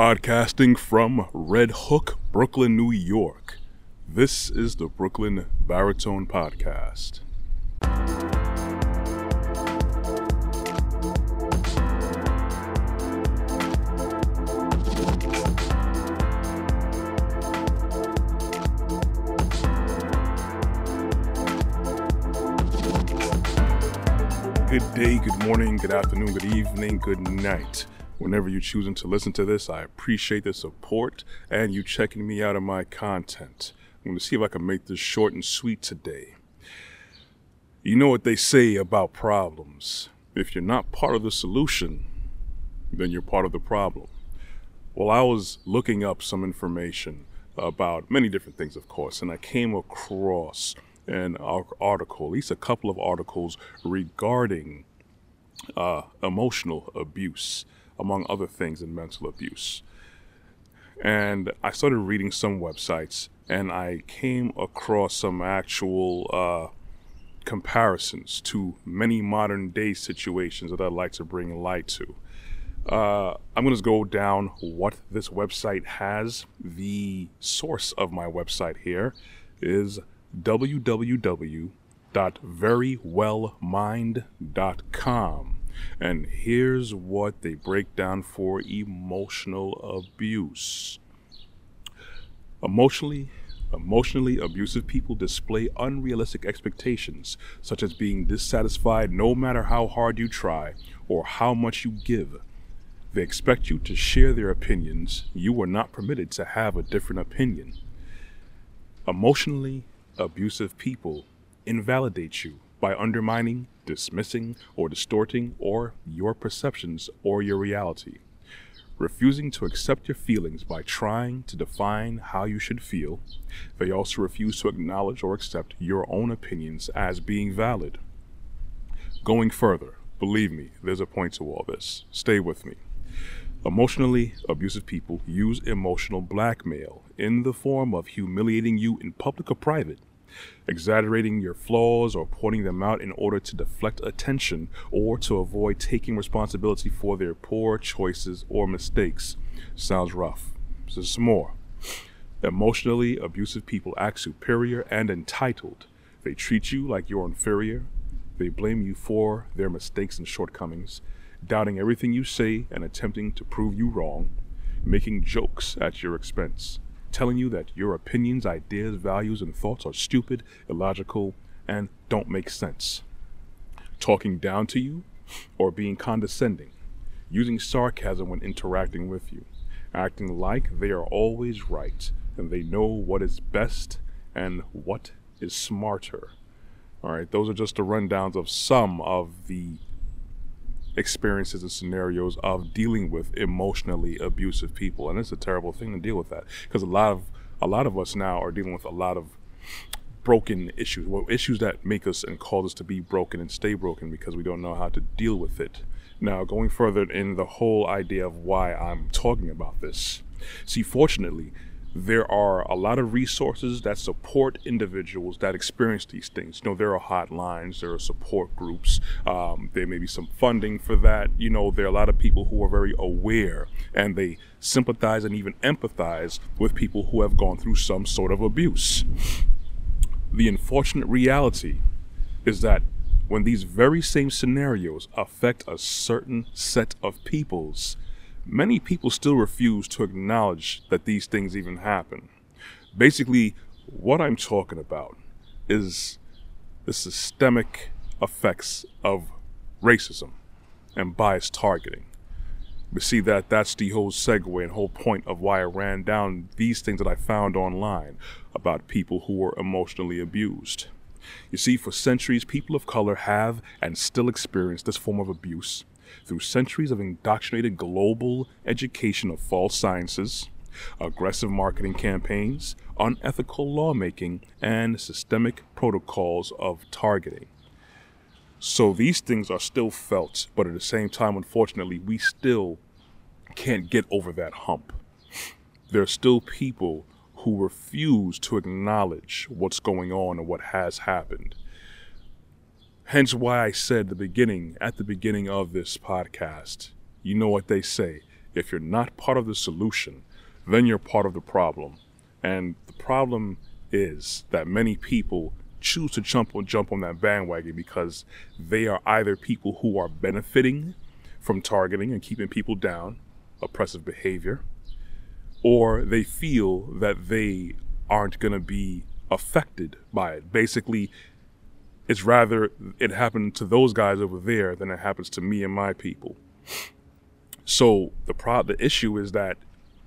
Podcasting from Red Hook, Brooklyn, New York. This is the Brooklyn Baritone Podcast. Good day, good morning, good afternoon, good evening, good night. Whenever you're choosing to listen to this, I appreciate the support and you checking me out of my content. I'm going to see if I can make this short and sweet today. You know what they say about problems. If you're not part of the solution, then you're part of the problem. Well, I was looking up some information about many different things, of course, and I came across an article, at least a couple of articles regarding uh, emotional abuse, among other things, in mental abuse. And I started reading some websites and I came across some actual uh, comparisons to many modern day situations that I'd like to bring light to. Uh, I'm going to go down what this website has. The source of my website here is www.verywellmind.com. And here's what they break down for emotional abuse. Emotionally, emotionally abusive people display unrealistic expectations, such as being dissatisfied no matter how hard you try or how much you give. They expect you to share their opinions. You are not permitted to have a different opinion. Emotionally abusive people invalidate you by undermining, dismissing, or distorting or your perceptions or your reality. Refusing to accept your feelings by trying to define how you should feel, they also refuse to acknowledge or accept your own opinions as being valid. Going further, believe me, there's a point to all this. Stay with me. Emotionally abusive people use emotional blackmail in the form of humiliating you in public or private exaggerating your flaws or pointing them out in order to deflect attention or to avoid taking responsibility for their poor choices or mistakes. Sounds rough. So some more. Emotionally abusive people act superior and entitled. They treat you like you're inferior. They blame you for their mistakes and shortcomings, doubting everything you say and attempting to prove you wrong, making jokes at your expense telling you that your opinions, ideas, values, and thoughts are stupid, illogical, and don't make sense. Talking down to you or being condescending, using sarcasm when interacting with you, acting like they are always right and they know what is best and what is smarter. All right, those are just the rundowns of some of the experiences and scenarios of dealing with emotionally abusive people and it's a terrible thing to deal with that because a lot of a lot of us now are dealing with a lot of broken issues well issues that make us and cause us to be broken and stay broken because we don't know how to deal with it. Now going further in the whole idea of why i'm talking about this see fortunately there are a lot of resources that support individuals that experience these things. You know, there are hotlines, there are support groups, um, there may be some funding for that. You know, there are a lot of people who are very aware and they sympathize and even empathize with people who have gone through some sort of abuse. The unfortunate reality is that when these very same scenarios affect a certain set of peoples, many people still refuse to acknowledge that these things even happen. Basically, what I'm talking about is the systemic effects of racism and bias targeting. We see that that's the whole segue and whole point of why I ran down these things that I found online about people who were emotionally abused. You see, for centuries, people of color have and still experience this form of abuse through centuries of indoctrinated global education of false sciences, aggressive marketing campaigns, unethical lawmaking, and systemic protocols of targeting. So these things are still felt, but at the same time, unfortunately, we still can't get over that hump. There are still people who refuse to acknowledge what's going on and what has happened. Hence why I said the beginning, at the beginning of this podcast, you know what they say. If you're not part of the solution, then you're part of the problem. And the problem is that many people choose to jump on jump on that bandwagon because they are either people who are benefiting from targeting and keeping people down, oppressive behavior, or they feel that they aren't going to be affected by it. Basically, it's rather it happened to those guys over there than it happens to me and my people. So the pro- the issue is that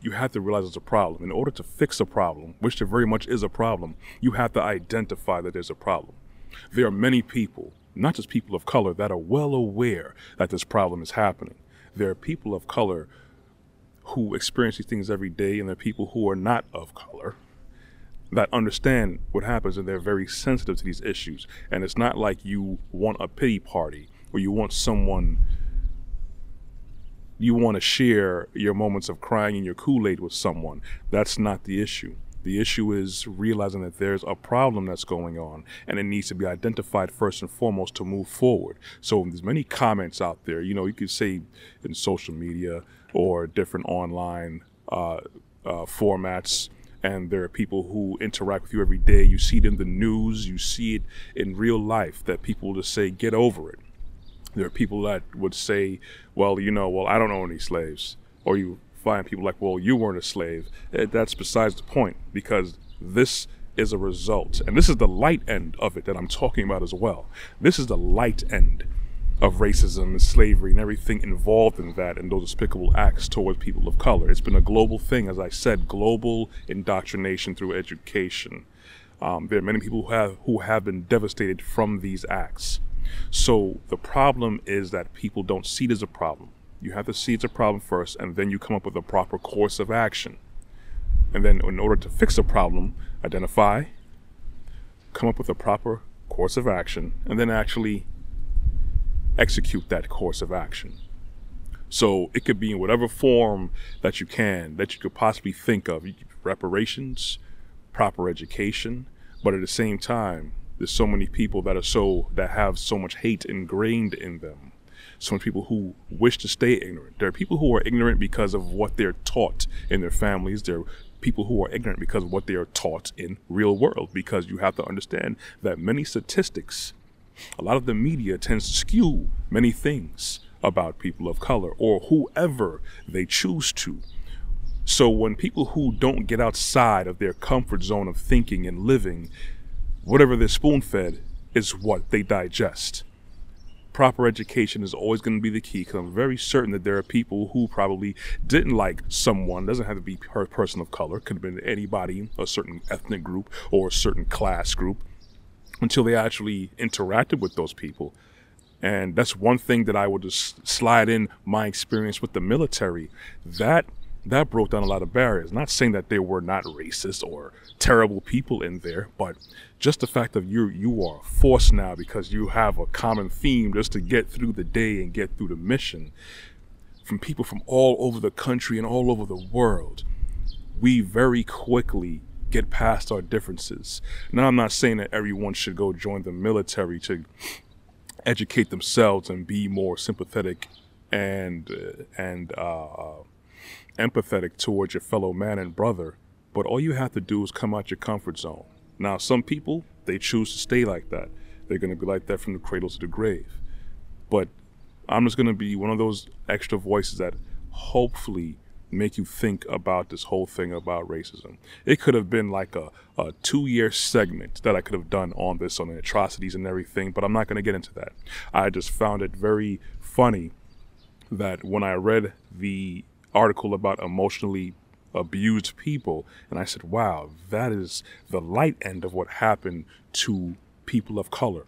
you have to realize it's a problem. In order to fix a problem, which there very much is a problem, you have to identify that there's a problem. There are many people, not just people of color, that are well aware that this problem is happening. There are people of color who experience these things every day, and there are people who are not of color that understand what happens and they're very sensitive to these issues. And it's not like you want a pity party or you want someone you want to share your moments of crying in your Kool-Aid with someone. That's not the issue. The issue is realizing that there's a problem that's going on and it needs to be identified first and foremost to move forward. So there's many comments out there, you know, you could say in social media or different online uh, uh, formats and there are people who interact with you every day. You see it in the news, you see it in real life that people just say, get over it. There are people that would say, well, you know, well, I don't own any slaves. Or you find people like, well, you weren't a slave. Eh, that's besides the point because this is a result. And this is the light end of it that I'm talking about as well. This is the light end of racism and slavery and everything involved in that and those despicable acts towards people of color. It's been a global thing, as I said, global indoctrination through education. Um, there are many people who have who have been devastated from these acts. So the problem is that people don't see it as a problem. You have to see it's a problem first, and then you come up with a proper course of action. And then, in order to fix a problem, identify, come up with a proper course of action, and then actually execute that course of action. So it could be in whatever form that you can, that you could possibly think of reparations, proper education, but at the same time, there's so many people that are so that have so much hate ingrained in them. So many people who wish to stay ignorant. There are people who are ignorant because of what they're taught in their families. There are people who are ignorant because of what they are taught in real world. Because you have to understand that many statistics a lot of the media tends to skew many things about people of color or whoever they choose to. So when people who don't get outside of their comfort zone of thinking and living, whatever they're spoon fed is what they digest. Proper education is always going to be the key because I'm very certain that there are people who probably didn't like someone, doesn't have to be a person of color, could have been anybody, a certain ethnic group or a certain class group, until they actually interacted with those people. And that's one thing that I would just slide in my experience with the military. That that broke down a lot of barriers. Not saying that they were not racist or terrible people in there, but just the fact that you you are forced now because you have a common theme just to get through the day and get through the mission. From people from all over the country and all over the world, we very quickly get past our differences. Now, I'm not saying that everyone should go join the military to educate themselves and be more sympathetic and uh, and uh, uh, empathetic towards your fellow man and brother. But all you have to do is come out your comfort zone. Now, some people they choose to stay like that. They're going to be like that from the cradle to the grave. But I'm just going to be one of those extra voices that hopefully make you think about this whole thing about racism. It could have been like a, a two year segment that I could have done on this, on the atrocities and everything, but I'm not going to get into that. I just found it very funny that when I read the article about emotionally abused people, and I said, wow, that is the light end of what happened to people of color,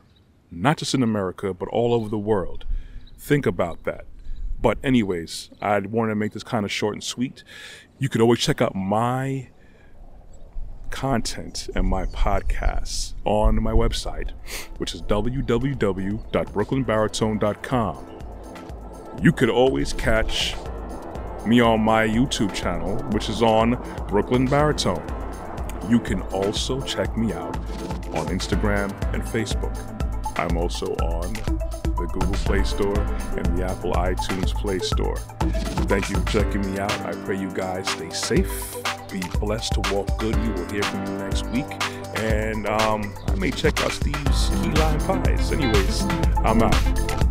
not just in America, but all over the world. Think about that. But, anyways, I wanted to make this kind of short and sweet. You could always check out my content and my podcasts on my website, which is www.brooklynbaritone.com. You could always catch me on my YouTube channel, which is on Brooklyn Baritone. You can also check me out on Instagram and Facebook. I'm also on the Google Play Store and the Apple iTunes Play Store. Thank you for checking me out. I pray you guys stay safe, be blessed to walk good. We will hear from you next week. And um, I may check out Steve's Key Lime Pies. Anyways, I'm out.